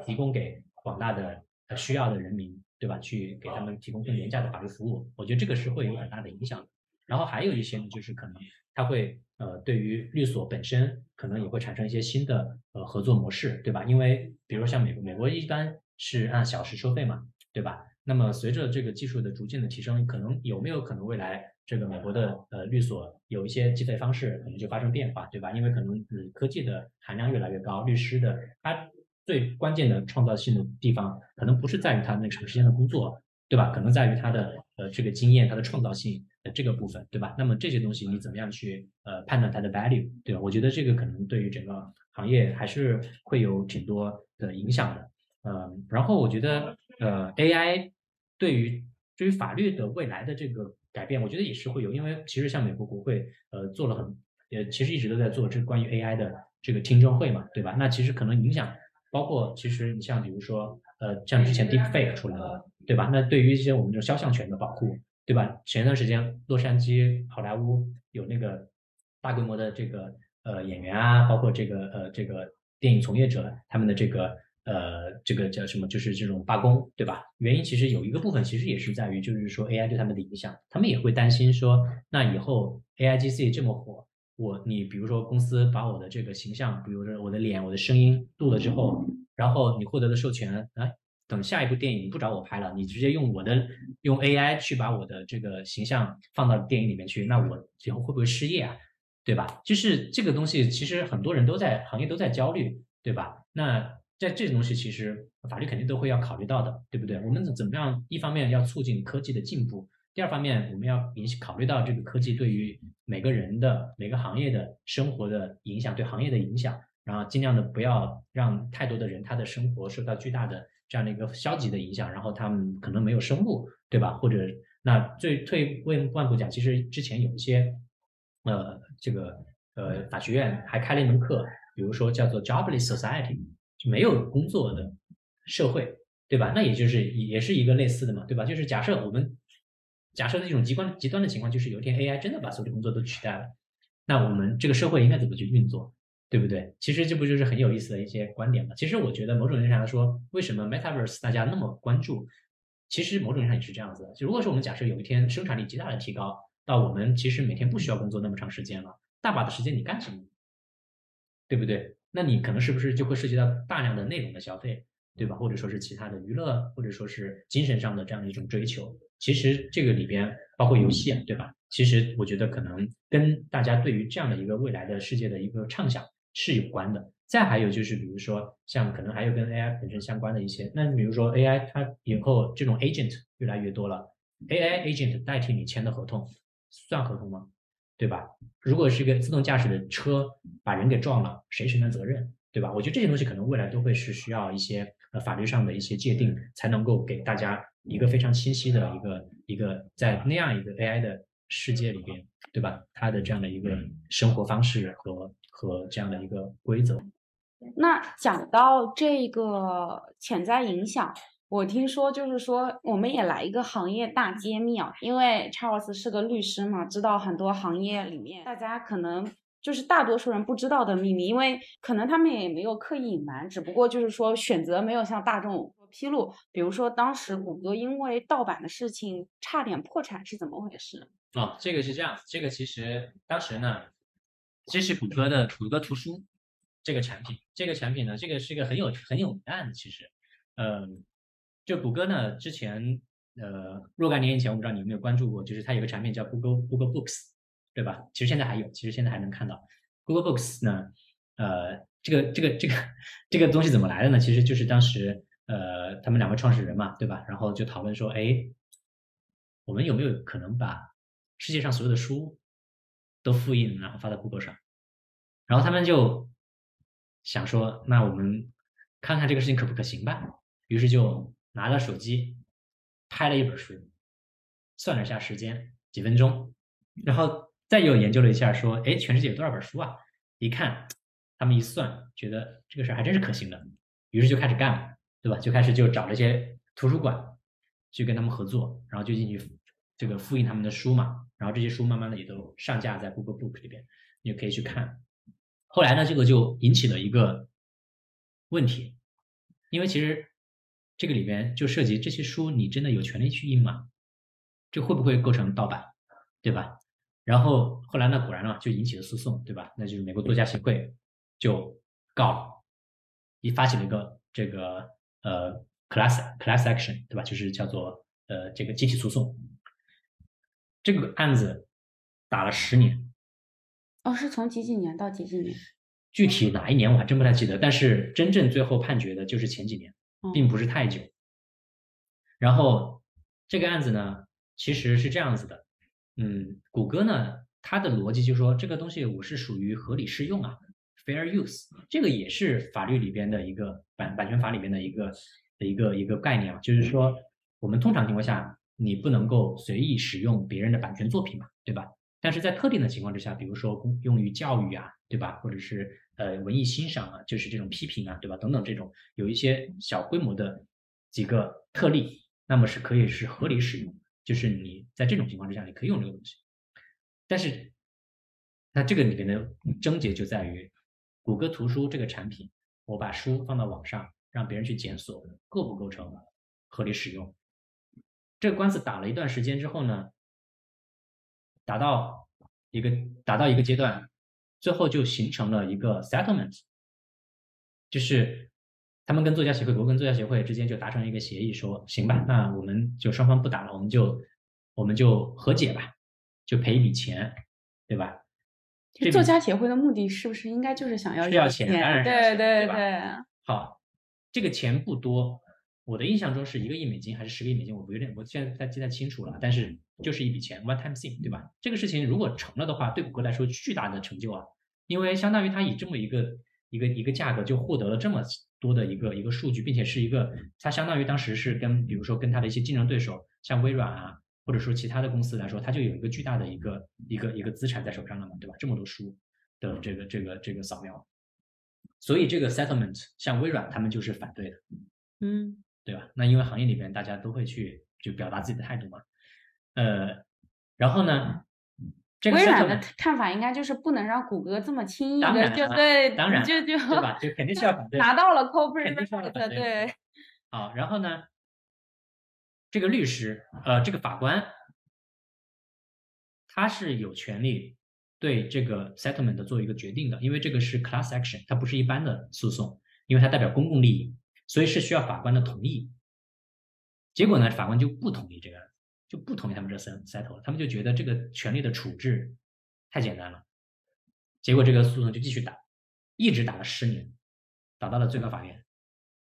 提供给广大的需要的人民，对吧？去给他们提供更廉价的法律服务，我觉得这个是会有很大的影响。然后还有一些呢，就是可能它会呃对于律所本身可能也会产生一些新的呃合作模式，对吧？因为比如像美国，美国一般是按小时收费嘛，对吧？那么随着这个技术的逐渐的提升，可能有没有可能未来这个美国的呃律所有一些计费方式可能就发生变化，对吧？因为可能你科技的含量越来越高，律师的他最关键的创造性的地方，可能不是在于他那长时间的工作，对吧？可能在于他的呃这个经验、他的创造性的这个部分，对吧？那么这些东西你怎么样去呃判断它的 value，对吧？我觉得这个可能对于整个行业还是会有挺多的影响的。嗯，然后我觉得呃 AI 对于对于法律的未来的这个改变，我觉得也是会有，因为其实像美国国会呃做了很呃其实一直都在做这关于 AI 的这个听证会嘛，对吧？那其实可能影响包括其实你像比如说呃像之前 Deepfake 出来了，对吧？那对于一些我们这种肖像权的保护，对吧？前段时间洛杉矶好莱坞有那个大规模的这个呃演员啊，包括这个呃这个电影从业者他们的这个呃这个叫什么，就是这种罢工，对吧？原因其实有一个部分其实也是在于，就是说 AI 对他们的影响，他们也会担心说，那以后 AIGC 这么火，我你比如说公司把我的这个形象，比如说我的脸、我的声音录了之后，然后你获得的授权，哎，等下一部电影不找我拍了，你直接用我的用 AI 去把我的这个形象放到电影里面去，那我以后会不会失业啊？对吧？就是这个东西，其实很多人都在行业都在焦虑，对吧？那在这种东西，其实法律肯定都会要考虑到的，对不对？我们怎么样？一方面要促进科技的进步，第二方面我们要影考虑到这个科技对于每个人的每个行业的生活的影响，对行业的影响，然后尽量的不要让太多的人他的生活受到巨大的这样的一个消极的影响，然后他们可能没有生路，对吧？或者那最退一万步讲，其实之前有一些呃这个呃法学院还开了一门课，比如说叫做 Jobless Society。没有工作的社会，对吧？那也就是也是一个类似的嘛，对吧？就是假设我们假设的一种极端极端的情况，就是有一天 AI 真的把所有的工作都取代了，那我们这个社会应该怎么去运作，对不对？其实这不就是很有意思的一些观点吗？其实我觉得某种意义上来说，为什么 Metaverse 大家那么关注？其实某种意义上也是这样子的。就如果说我们假设有一天生产力极大的提高，到我们其实每天不需要工作那么长时间了，大把的时间你干什么？对不对？那你可能是不是就会涉及到大量的内容的消费，对吧？或者说是其他的娱乐，或者说是精神上的这样的一种追求？其实这个里边包括游戏，对吧？其实我觉得可能跟大家对于这样的一个未来的世界的一个畅想是有关的。再还有就是，比如说像可能还有跟 AI 本身相关的一些，那比如说 AI 它以后这种 agent 越来越多了，AI agent 代替你签的合同，算合同吗？对吧？如果是一个自动驾驶的车把人给撞了，谁承担责任？对吧？我觉得这些东西可能未来都会是需要一些呃法律上的一些界定，才能够给大家一个非常清晰的一个一个在那样一个 AI 的世界里边，对吧？它的这样的一个生活方式和和这样的一个规则。那讲到这个潜在影响。我听说，就是说，我们也来一个行业大揭秘啊，因为 Charles 是个律师嘛，知道很多行业里面大家可能就是大多数人不知道的秘密，因为可能他们也没有刻意隐瞒，只不过就是说选择没有向大众披露。比如说，当时谷歌因为盗版的事情差点破产，是怎么回事？哦，这个是这样，这个其实当时呢，这是谷歌的谷歌图书这个产品，这个产品呢，这个是一个很有很有名的案的，其实，嗯。就谷歌呢，之前呃若干年以前，我不知道你有没有关注过，就是它有个产品叫 Google Google Books，对吧？其实现在还有，其实现在还能看到 Google Books 呢。呃，这个这个这个这个东西怎么来的呢？其实就是当时呃他们两位创始人嘛，对吧？然后就讨论说，哎，我们有没有可能把世界上所有的书都复印，然后发到 Google 上？然后他们就想说，那我们看看这个事情可不可行吧？于是就。拿着手机拍了一本书，算了一下时间，几分钟，然后再又研究了一下，说，哎，全世界有多少本书啊？一看，他们一算，觉得这个事儿还真是可行的，于是就开始干了，对吧？就开始就找了一些图书馆去跟他们合作，然后就进去这个复印他们的书嘛，然后这些书慢慢的也都上架在 Google Book 里边，你就可以去看。后来呢，这个就引起了一个问题，因为其实。这个里边就涉及这些书，你真的有权利去印吗？这会不会构成盗版，对吧？然后后来呢，果然呢就引起了诉讼，对吧？那就是美国作家协会就告了，一发起了一个这个呃 class class action，对吧？就是叫做呃这个集体诉讼。这个案子打了十年。哦，是从几几年到几几年？具体哪一年我还真不太记得，但是真正最后判决的就是前几年。并不是太久，然后这个案子呢，其实是这样子的，嗯，谷歌呢，它的逻辑就是说，这个东西我是属于合理适用啊，fair use，这个也是法律里边的一个版版权法里边的一个的一个一个概念啊，就是说，我们通常情况下，你不能够随意使用别人的版权作品嘛，对吧？但是在特定的情况之下，比如说用于教育啊，对吧？或者是呃文艺欣赏啊，就是这种批评啊，对吧？等等这种有一些小规模的几个特例，那么是可以是合理使用，就是你在这种情况之下你可以用这个东西。但是，那这个里面的症结就在于，谷歌图书这个产品，我把书放到网上让别人去检索，构不构成合理使用？这个官司打了一段时间之后呢？达到一个达到一个阶段，最后就形成了一个 settlement，就是他们跟作家协会，国跟作家协会之间就达成了一个协议，说行吧，那我们就双方不打了，我们就我们就和解吧，就赔一笔钱，对吧？作家协会的目的是不是应该就是想要要钱？当然，对对对。好，这个钱不多。我的印象中是一个亿美金还是十个亿美金，我不有点，我现在不太记太清楚了。但是就是一笔钱，one time thing，对吧？这个事情如果成了的话，对谷歌来说巨大的成就啊，因为相当于它以这么一个一个一个价格就获得了这么多的一个一个数据，并且是一个它相当于当时是跟比如说跟它的一些竞争对手，像微软啊，或者说其他的公司来说，它就有一个巨大的一个一个一个资产在手上了嘛，对吧？这么多书的这个这个这个扫描，所以这个 settlement 像微软他们就是反对的，嗯。对吧？那因为行业里边大家都会去就表达自己的态度嘛，呃，然后呢，这个微软的看法应该就是不能让谷歌这么轻易的就对，当然就就对吧？就肯定是要反对，拿到了的对，好，然后呢，这个律师，呃，这个法官，他是有权利对这个 settlement 做一个决定的，因为这个是 class action，它不是一般的诉讼，因为它代表公共利益，所以是需要法官的同意。结果呢，法官就不同意这个，就不同意他们这 set settle，他们就觉得这个权利的处置太简单了。结果这个诉讼就继续打，一直打了十年，打到了最高法院。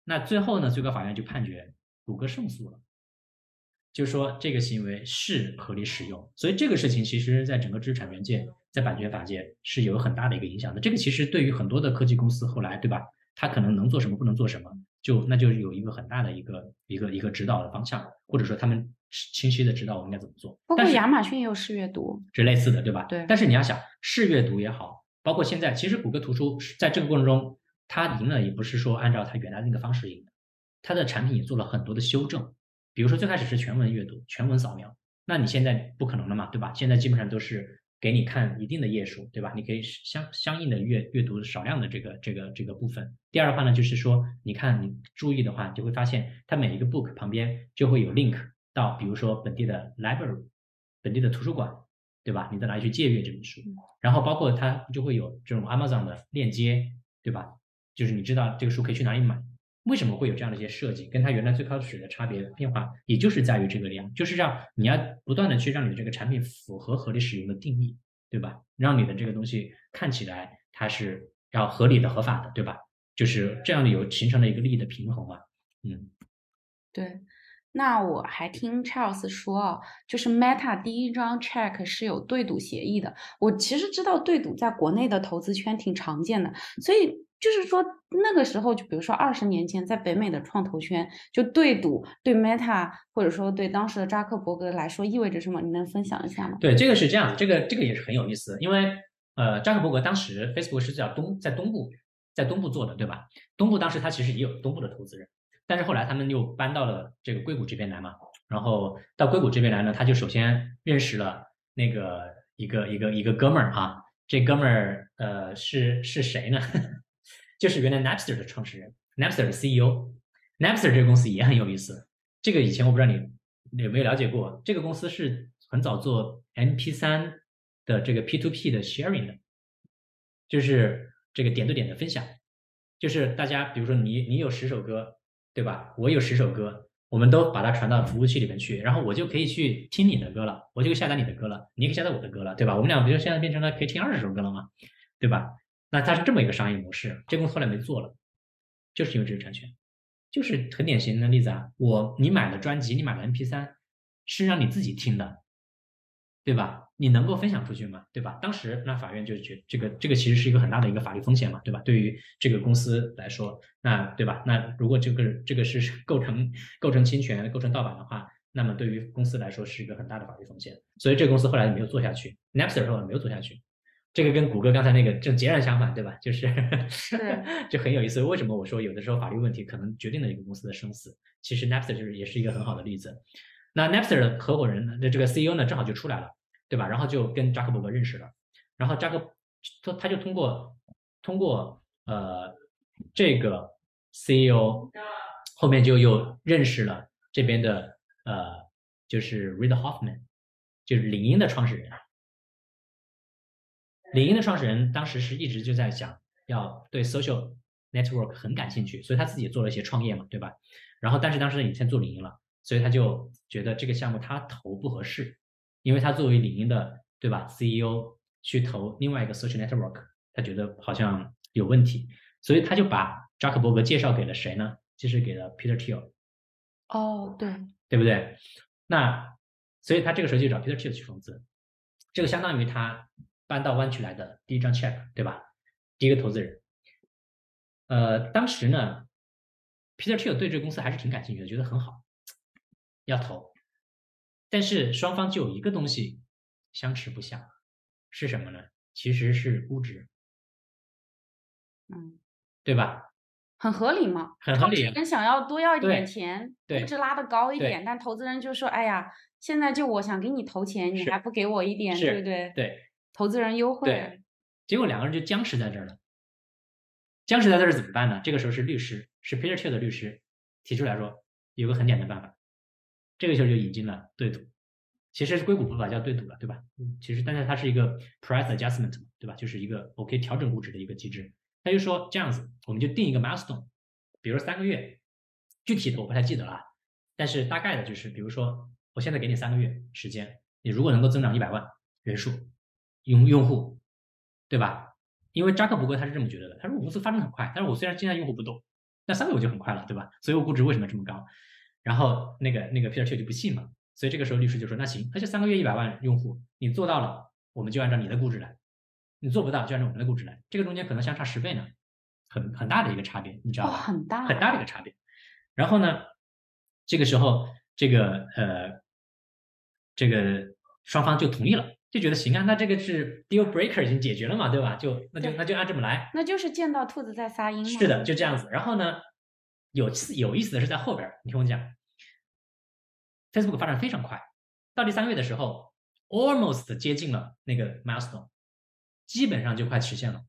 那最后呢，最高法院就判决谷歌胜诉了，就说这个行为是合理使用。所以这个事情其实在整个知识产权界，在版权法界是有很大的一个影响的。这个其实对于很多的科技公司后来，对吧？它可能能做什么，不能做什么，就那就有一个很大的一个一个一个指导的方向，或者说他们清晰的知道我应该怎么做。包括但是亚马逊也有试阅读，是类似的，对吧？对但是你要想，试阅读也好，包括现在，其实谷歌图书是在这个过程中，它赢了也不是说按照它原来那个方式赢的，它的产品也做了很多的修正。比如说最开始是全文阅读、全文扫描，那你现在不可能了嘛，对吧？现在基本上都是给你看一定的页数，对吧？你可以相相应的阅阅读少量的这个这个这个部分。第二的话呢，就是说，你看你注意的话，就会发现它每一个 book 旁边就会有 link 到，比如说本地的 library，本地的图书馆，对吧？你在哪里去借阅这本书？然后包括它就会有这种 Amazon 的链接，对吧？就是你知道这个书可以去哪里买。为什么会有这样的一些设计？跟它原来最开始的差别变化，也就是在于这个量，就是让你要不断的去让你的这个产品符合合理使用的定义，对吧？让你的这个东西看起来它是要合理的、合法的，对吧？就是这样的有形成了一个利益的平衡嘛。嗯，对。那我还听 Charles 说啊，就是 Meta 第一张 check 是有对赌协议的。我其实知道对赌在国内的投资圈挺常见的，所以就是说那个时候，就比如说二十年前，在北美的创投圈，就对赌对 Meta 或者说对当时的扎克伯格来说意味着什么？你能分享一下吗？对，这个是这样，这个这个也是很有意思，因为呃，扎克伯格当时 Facebook 是叫东在东部在东部做的，对吧？东部当时他其实也有东部的投资人。但是后来他们又搬到了这个硅谷这边来嘛，然后到硅谷这边来呢，他就首先认识了那个一个一个一个哥们儿啊，这哥们儿呃是是谁呢？就是原来 Napster 的创始人，Napster 的 CEO。Napster 这个公司也很有意思，这个以前我不知道你有没有了解过，这个公司是很早做 MP3 的这个 P2P 的 sharing 的，就是这个点对点的分享，就是大家比如说你你有十首歌。对吧？我有十首歌，我们都把它传到服务器里面去，然后我就可以去听你的歌了，我就下载你的歌了，你可以下载我的歌了，对吧？我们俩不就现在变成了可以听二十首歌了吗？对吧？那它是这么一个商业模式，这公司后来没做了，就是因为知识产权，就是很典型的例子啊。我你买的专辑，你买的 MP3 是让你自己听的，对吧？你能够分享出去吗？对吧？当时那法院就觉这个这个其实是一个很大的一个法律风险嘛，对吧？对于这个公司来说，那对吧？那如果这个这个是 构成构成侵权、构成盗版的话，那么对于公司来说是一个很大的法律风险。所以这个公司后来也没有做下去，Napster 后来没有做下去。这个跟谷歌刚才那个正截然相反，对吧？就是 就很有意思。为什么我说有的时候法律问题可能决定了一个公司的生死？其实 Napster 就是也是一个很好的例子。那 Napster 的合伙人的这个 CEO 呢，正好就出来了。对吧？然后就跟扎克伯格认识了，然后扎克他他就通过通过呃这个 CEO 后面就又认识了这边的呃就是 Reid Hoffman，就是领英的创始人。领英的创始人当时是一直就在想要对 social network 很感兴趣，所以他自己也做了一些创业嘛，对吧？然后但是当时已经做领英了，所以他就觉得这个项目他投不合适。因为他作为领英的对吧 CEO 去投另外一个 social network，他觉得好像有问题，所以他就把扎克伯格介绍给了谁呢？就是给了 Peter Thiel。哦，对，对不对？那所以他这个时候就找 Peter Thiel 去融资，这个相当于他搬到湾区来的第一张 check，对吧？第一个投资人。呃，当时呢，Peter Thiel 对这个公司还是挺感兴趣的，觉得很好，要投。但是双方就有一个东西相持不下，是什么呢？其实是估值，嗯，对吧？很合理嘛，很合理人想要多要一点钱，对估值拉的高一点，但投资人就说，哎呀，现在就我想给你投钱，你还不给我一点，对不对？对投资人优惠对，结果两个人就僵持在这儿了。僵持在这儿怎么办呢？这个时候是律师，是 Peter Thiel 的律师提出来说，有个很简单的办法，这个时候就引进了对赌。其实硅谷不把叫对赌了，对吧？嗯，其实但是它是一个 price adjustment，对吧？就是一个我可以调整估值的一个机制。他就说这样子，我们就定一个 milestone，比如三个月，具体的我不太记得了啊，但是大概的就是，比如说我现在给你三个月时间，你如果能够增长一百万人数用用户，对吧？因为扎克伯格他是这么觉得的，他说我公司发展很快，但是我虽然现在用户不多，那三个月我就很快了，对吧？所以我估值为什么这么高？然后那个那个 Peter Thiel 就不信嘛，所以这个时候律师就说那行，那就三个月一百万用户，你做到了，我们就按照你的估值来；你做不到就按照我们的估值来。这个中间可能相差十倍呢，很很大的一个差别，你知道哦，吧？很大很大的一个差别。然后呢，这个时候这个呃，这个双方就同意了，就觉得行啊，那这个是 deal breaker 已经解决了嘛，对吧？就那就那就按这么来。那就是见到兔子在撒鹰嘛。是的，就这样子。然后呢，有次有意思的是在后边儿，你听我讲，Facebook 发展非常快，到第三个月的时候，almost 接近了那个 milestone，基本上就快实现了，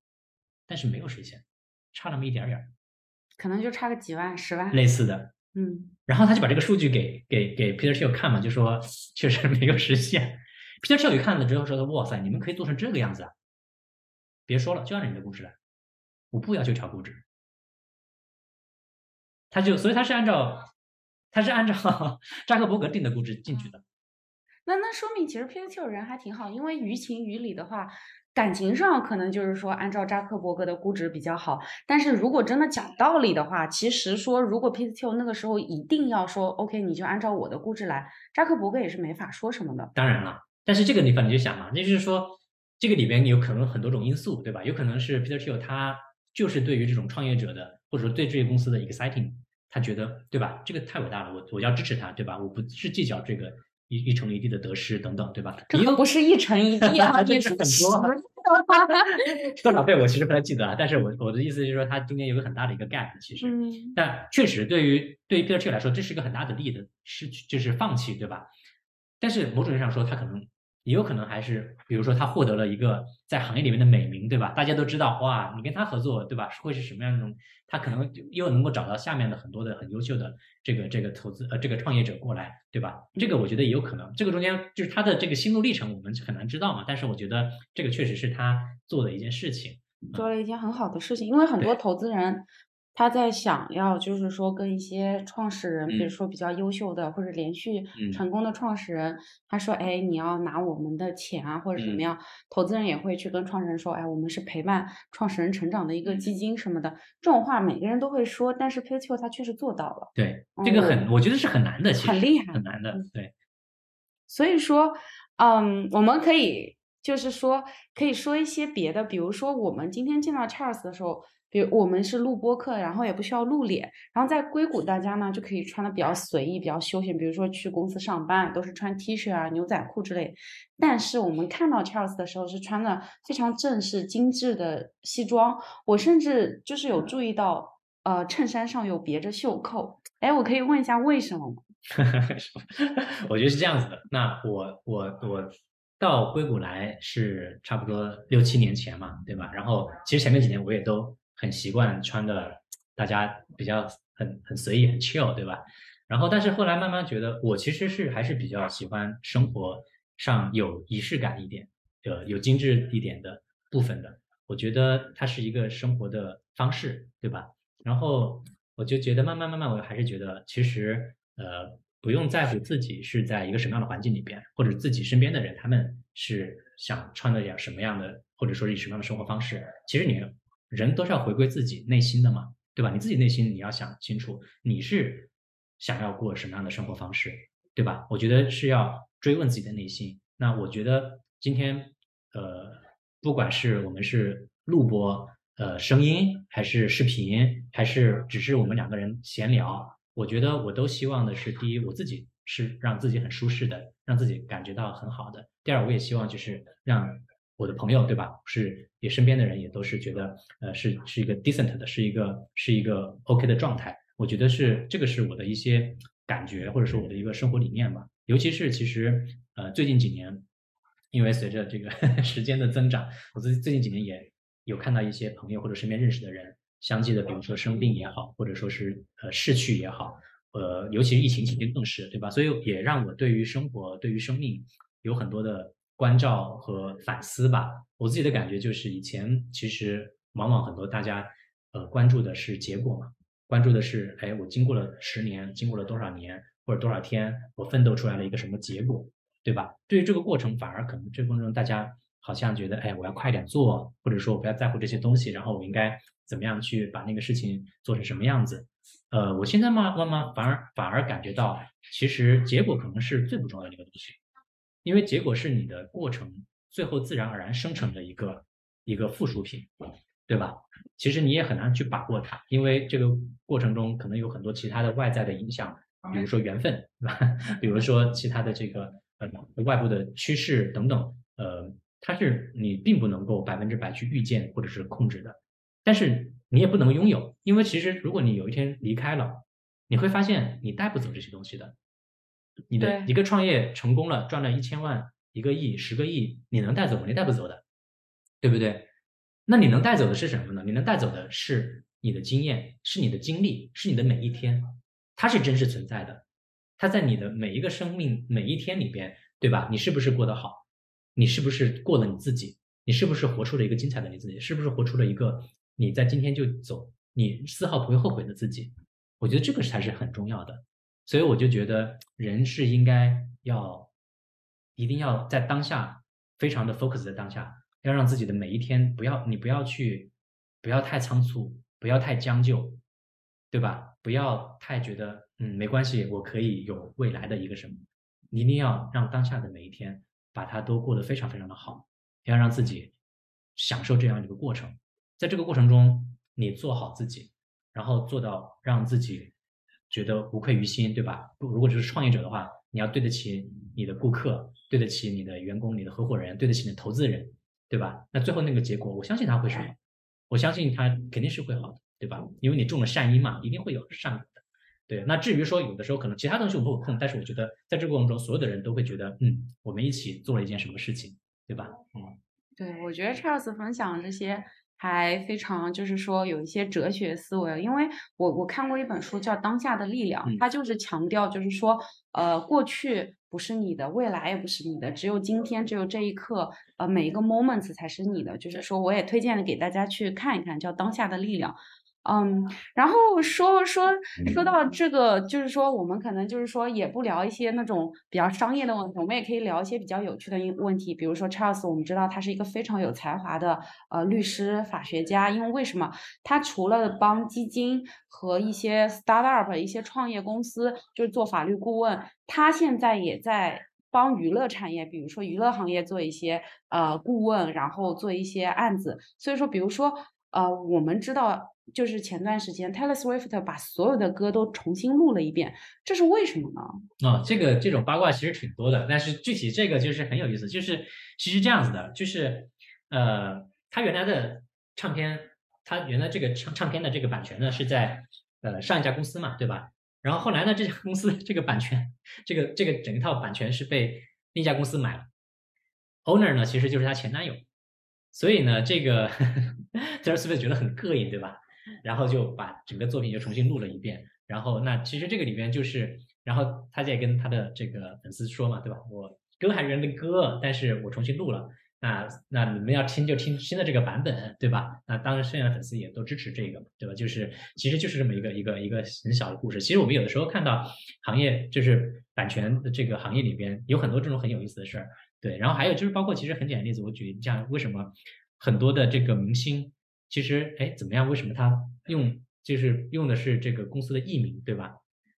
但是没有实现，差那么一点点儿，可能就差个几万、十万。类似的。嗯，然后他就把这个数据给给给 Peter Thiel 看嘛，就说确实没有实现。Peter Thiel 看了之后说：“哇塞，你们可以做成这个样子啊！别说了，就按照你的估值来，我不要求调估值。”他就所以他是按照他是按照 扎克伯格定的估值进去的。那那说明其实 Peter Thiel 人还挺好，因为于情于理的话，感情上可能就是说按照扎克伯格的估值比较好，但是如果真的讲道理的话，其实说如果 Peter Thiel 那个时候一定要说 OK，你就按照我的估值来，扎克伯格也是没法说什么的。当然了，但是这个地方你就想嘛，那就是说这个里边有可能很多种因素，对吧？有可能是 Peter Thiel 他就是对于这种创业者的，或者说对这个公司的 exciting，他觉得对吧？这个太伟大了，我我要支持他，对吧？我不是计较这个一一城一地的得失等等，对吧？这也有可不是一城一地啊，这也是是很多 多少倍我其实不太记得了，但是我我的意思就是说，它中间有个很大的一个 gap，其实，嗯，但确实对于对于 Peter Thiel 来说，这是一个很大的利的失去，就是放弃，对吧？但是某种意义上说，他可能也有可能还是，比如说他获得了一个在行业里面的美名，对吧？大家都知道，哇，你跟他合作，对吧？会是什么样的那种？他可能又能够找到下面的很多的很优秀的这个这个投资呃这个创业者过来，对吧？这个我觉得也有可能，这个中间就是他的这个心路历程，我们很难知道嘛。但是我觉得这个确实是他做的一件事情。做了一件很好的事情，因为很多投资人他在想要就是说跟一些创始人，比如嗯。说比较优秀的或者连续嗯。成功的创始人，他说，哎，你要拿我们的钱啊，或者怎么嗯。样，投资人也会去跟创始人说，哎，我们是陪伴创始人成长的一个嗯。基金什么的，这种话每个人都会说，但是 p a t o 他确实做到了。对，这个哦很，我觉得是很难的，其实很厉害很难的嗯。对，所以说，嗯，我们可以就是说，可以说一些别的，比如说我们今天见到 Charles 的时候，比如我们是录播课，然后也不需要露脸，然后在硅谷大家呢就可以穿的比较随意、比较休闲，比如说去公司上班都是穿 T 恤啊、牛仔裤之类。但是我们看到 Charles 的时候是穿的非常正式、精致的西装，我甚至就是有注意到，呃，衬衫上有别着袖扣。哎，我可以问一下为什么吗？哈 哈我觉得是这样子的。那我我我到硅谷来是差不多六七年前嘛，对吧？然后其实前面几年我也都很习惯穿的，大家比较很很随意、很 chill，对吧？然后但是后来慢慢觉得，我其实是还是比较喜欢生活上有仪式感一点，呃，有精致一点的部分的。我觉得它是一个生活的方式，对吧？然后我就觉得慢慢慢慢，我还是觉得其实呃不用在乎自己是在一个什么样的环境里边，或者自己身边的人他们是想穿的样什么样的，或者说以什么样的生活方式。其实你人都是要回归自己内心的嘛，对吧？你自己内心你要想清楚，你是想要过什么样的生活方式，对吧？我觉得是要追问自己的内心。那我觉得今天呃，不管是我们是录播。呃，声音还是视频，还是只是我们两个人闲聊，我觉得我都希望的是，第一，我自己是让自己很舒适的，让自己感觉到很好的；第二，我也希望就是让我的朋友，对吧？是也身边的人也都是觉得，呃，是是一个 decent 的，是一个是一个 OK 的状态。我觉得是这个是我的一些感觉，或者是我的一个生活理念吧。尤其是其实，呃，最近几年，因为随着这个 时间的增长，我最最近几年也有看到一些朋友或者身边认识的人，相继的，比如说生病也好，或者说是呃逝去也好。呃，尤其是疫情期间更是，对吧？所以也让我对于生活、对于生命有很多的关照和反思吧。我自己的感觉就是，以前其实往往很多大家呃关注的是结果嘛，关注的是，哎，我经过了十年，经过了多少年或者多少天，我奋斗出来了一个什么结果，对吧？对于这个过程，反而可能这过程中大家好像觉得，哎，我要快点做，或者说我不要在乎这些东西，然后我应该怎么样去把那个事情做成什么样子。呃，我现在慢慢慢反而反而感觉到，其实结果可能是最不重要的一个东西，因为结果是你的过程最后自然而然生成的一个一个附属品，对吧？其实你也很难去把握它，因为这个过程中可能有很多其他的外在的影响，比如说缘分，对吧？比如说其他的这个呃外部的趋势等等，呃，它是你并不能够百分之百去预见或者是控制的，但是。你也不能拥有，因为其实如果你有一天离开了，你会发现你带不走这些东西的。你的一个创业成功了，赚了一千万、一个亿、十个亿，你能带走吗？你带不走的，对不对？那你能带走的是什么呢？你能带走的是你的经验，是你的经历，是你的每一天，它是真实存在的。它在你的每一个生命每一天里边，对吧？你是不是过得好？你是不是过了你自己？你是不是活出了一个精彩的你自己？是不是活出了一个？你在今天就走，你丝毫不会后悔的自己，我觉得这个才是很重要的。所以我就觉得人是应该要，一定要在当下非常的 focus 在当下，要让自己的每一天不要你不要去，不要太仓促，不要太将就，对吧？不要太觉得嗯没关系，我可以有未来的一个什么，你一定要让当下的每一天把它都过得非常非常的好，要让自己享受这样一个过程。在这个过程中，你做好自己，然后做到让自己觉得无愧于心，对吧？如果就是创业者的话，你要对得起你的顾客，对得起你的员工、你的合伙人，对得起你的投资人，对吧？那最后那个结果，我相信他会是好，我相信他肯定是会好的，对吧？因为你种了善因嘛，一定会有善果的。对，那至于说有的时候可能其他东西我不可控，但是我觉得在这个过程中，所有的人都会觉得，嗯，我们一起做了一件什么事情，对吧？嗯，对，我觉得 Charles 分享这些。还非常就是说有一些哲学思维，因为我我看过一本书叫《当下的力量》，它就是强调就是说，呃，过去不是你的，未来也不是你的，只有今天，只有这一刻，呃，每一个 moments 才是你的。就是说，我也推荐给大家去看一看，叫《当下的力量》。嗯，然后说说说到这个，就是说我们可能就是说也不聊一些那种比较商业的问题，我们也可以聊一些比较有趣的问题。比如说 Charles，我们知道他是一个非常有才华的呃律师、法学家，因为为什么他除了帮基金和一些 startup、一些创业公司就是做法律顾问，他现在也在帮娱乐产业，比如说娱乐行业做一些呃顾问，然后做一些案子。所以说，比如说呃，我们知道。就是前段时间，Taylor Swift 把所有的歌都重新录了一遍，这是为什么呢？啊，这个这种八卦其实挺多的，但是具体这个就是很有意思，就是其实这样子的，就是呃，他原来的唱片，他原来这个唱唱片的这个版权呢是在呃上一家公司嘛，对吧？然后后来呢，这家公司这个版权，这个这个整一套版权是被另一家公司买了，owner 呢其实就是他前男友，所以呢，这个 Taylor Swift 觉得很膈应，对吧？然后就把整个作品又重新录了一遍，然后那其实这个里边就是，然后他也跟他的这个粉丝说嘛，对吧？我歌还是原来的歌，但是我重新录了，那那你们要听就听新的这个版本，对吧？那当然剩下的粉丝也都支持这个，对吧？就是其实就是这么一个一个一个很小的故事。其实我们有的时候看到行业就是版权的这个行业里边有很多这种很有意思的事儿，对。然后还有就是包括其实很简单例子，我举像为什么很多的这个明星。其实，哎，怎么样？为什么他用就是用的是这个公司的艺名，对吧？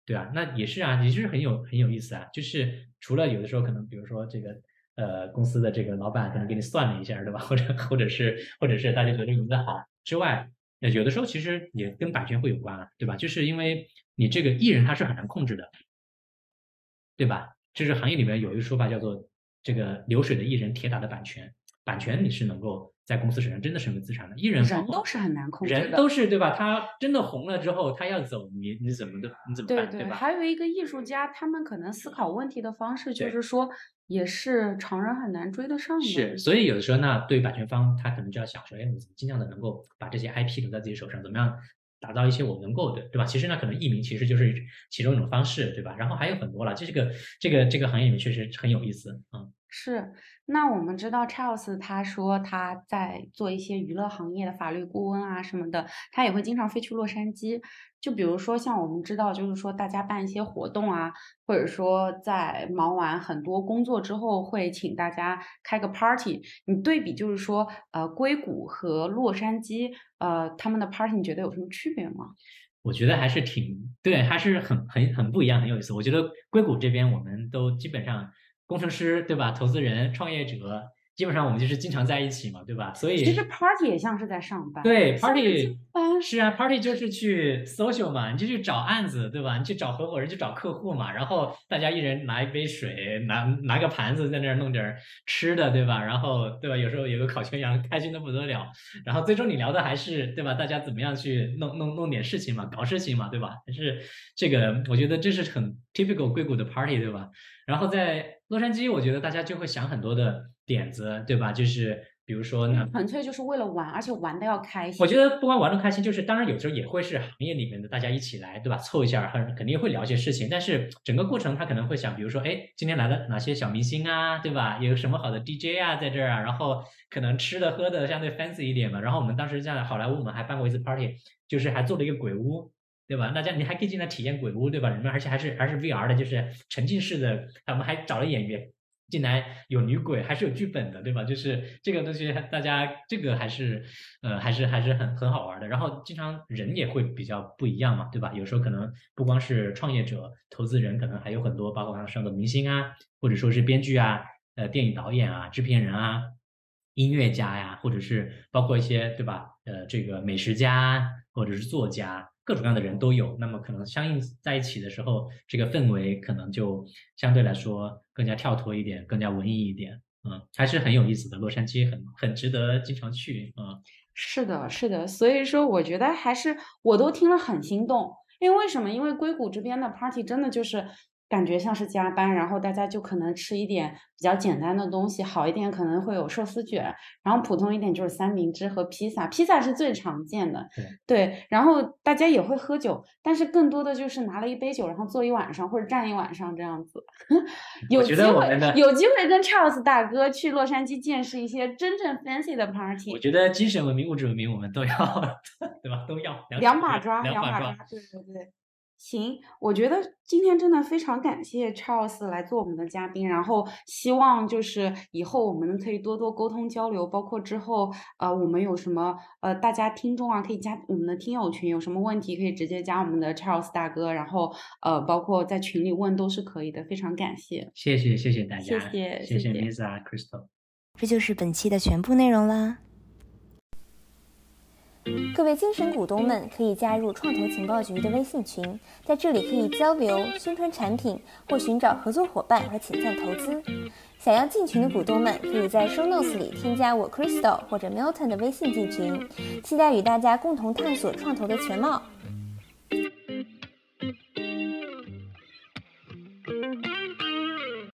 对啊，那也是啊，也就是很有很有意思啊。就是除了有的时候可能，比如说这个呃公司的这个老板可能给你算了一下，对吧？或者或者是或者是大家觉得名字好之外，那有的时候其实也跟版权会有关啊，对吧？就是因为你这个艺人他是很难控制的，对吧？就是行业里面有一个说法叫做这个流水的艺人，铁打的版权。版权你是能够在公司手上真的是个资产的，艺人人都是很难控制的，人都是对吧？他真的红了之后，他要走，你你怎么的？你怎么办？对吧？还有一个艺术家，他们可能思考问题的方式就是说，也是常人很难追得上的。是，所以有的时候，那对于版权方，他可能就要想说，哎，我怎么尽量的能够把这些 IP 留在自己手上？怎么样？打造一些我能够的，对吧？其实呢，可能艺名其实就是其中一种方式，对吧？然后还有很多了，这个这个这个行业里面确实很有意思啊。是，那我们知道 Charles 他说他在做一些娱乐行业的法律顾问啊什么的，他也会经常飞去洛杉矶。就比如说像我们知道，就是说大家办一些活动啊，或者说在忙完很多工作之后，会请大家开个 party。你对比就是说，呃，硅谷和洛杉矶，呃，他们的 party，你觉得有什么区别吗？我觉得还是挺对，还是很很很不一样，很有意思。我觉得硅谷这边我们都基本上工程师对吧，投资人、创业者。基本上我们就是经常在一起嘛，对吧？所以其实 party 也像是在上班。对，party 是啊，party 就是去 social 嘛，你就去找案子，对吧？你去找合伙人，去找客户嘛。然后大家一人拿一杯水，拿拿个盘子在那儿弄点吃的，对吧？然后对吧？有时候有个烤全羊，开心的不得了。然后最终你聊的还是对吧？大家怎么样去弄弄弄点事情嘛，搞事情嘛，对吧？还是这个，我觉得这是很 typical 硅谷的 party，对吧？然后在洛杉矶，我觉得大家就会想很多的。点子对吧？就是比如说呢，纯粹就是为了玩，而且玩的要开心。我觉得不光玩的开心，就是当然有时候也会是行业里面的大家一起来，对吧？凑一下，很肯定会聊一些事情。但是整个过程他可能会想，比如说，哎，今天来了哪些小明星啊，对吧？有什么好的 DJ 啊在这儿啊？然后可能吃的喝的相对 fancy 一点嘛。然后我们当时在好莱坞，我们还办过一次 party，就是还做了一个鬼屋，对吧？大家你还可以进来体验鬼屋，对吧？里面而且还是还是 VR 的，就是沉浸式的。我们还找了演员。进来有女鬼，还是有剧本的，对吧？就是这个东西，大家这个还是，呃，还是还是很很好玩的。然后经常人也会比较不一样嘛，对吧？有时候可能不光是创业者、投资人，可能还有很多，包括刚刚说的明星啊，或者说是编剧啊、呃，电影导演啊、制片人啊、音乐家呀，或者是包括一些，对吧？呃，这个美食家或者是作家。各种各样的人都有，那么可能相应在一起的时候，这个氛围可能就相对来说更加跳脱一点，更加文艺一点，嗯，还是很有意思的。洛杉矶很很值得经常去，嗯，是的，是的，所以说我觉得还是我都听了很心动，因为为什么？因为硅谷这边的 party 真的就是。感觉像是加班，然后大家就可能吃一点比较简单的东西，好一点可能会有寿司卷，然后普通一点就是三明治和披萨，披萨是最常见的。对，然后大家也会喝酒，但是更多的就是拿了一杯酒，然后坐一晚上或者站一晚上这样子。有机会有机会跟 Charles 大哥去洛杉矶见识一些真正 fancy 的 party。我觉得精神文明、物质文明我们都要，对吧？都要两把抓，两把抓，对对对。行，我觉得今天真的非常感谢 Charles 来做我们的嘉宾，然后希望就是以后我们可以多多沟通交流，包括之后呃我们有什么呃大家听众啊可以加我们的听友群，有什么问题可以直接加我们的 Charles 大哥，然后呃包括在群里问都是可以的，非常感谢，谢谢谢谢大家，谢谢谢谢 Misa Crystal，这就是本期的全部内容啦。各位精神股东们可以加入创投情报局的微信群在这里可以交流宣传产品或寻找合作伙伴和潜在投资。想要进群的股东们可以在 show notes 里添加我 crystal 或者 milton 的微信进群期待与大家共同探索创投的全貌。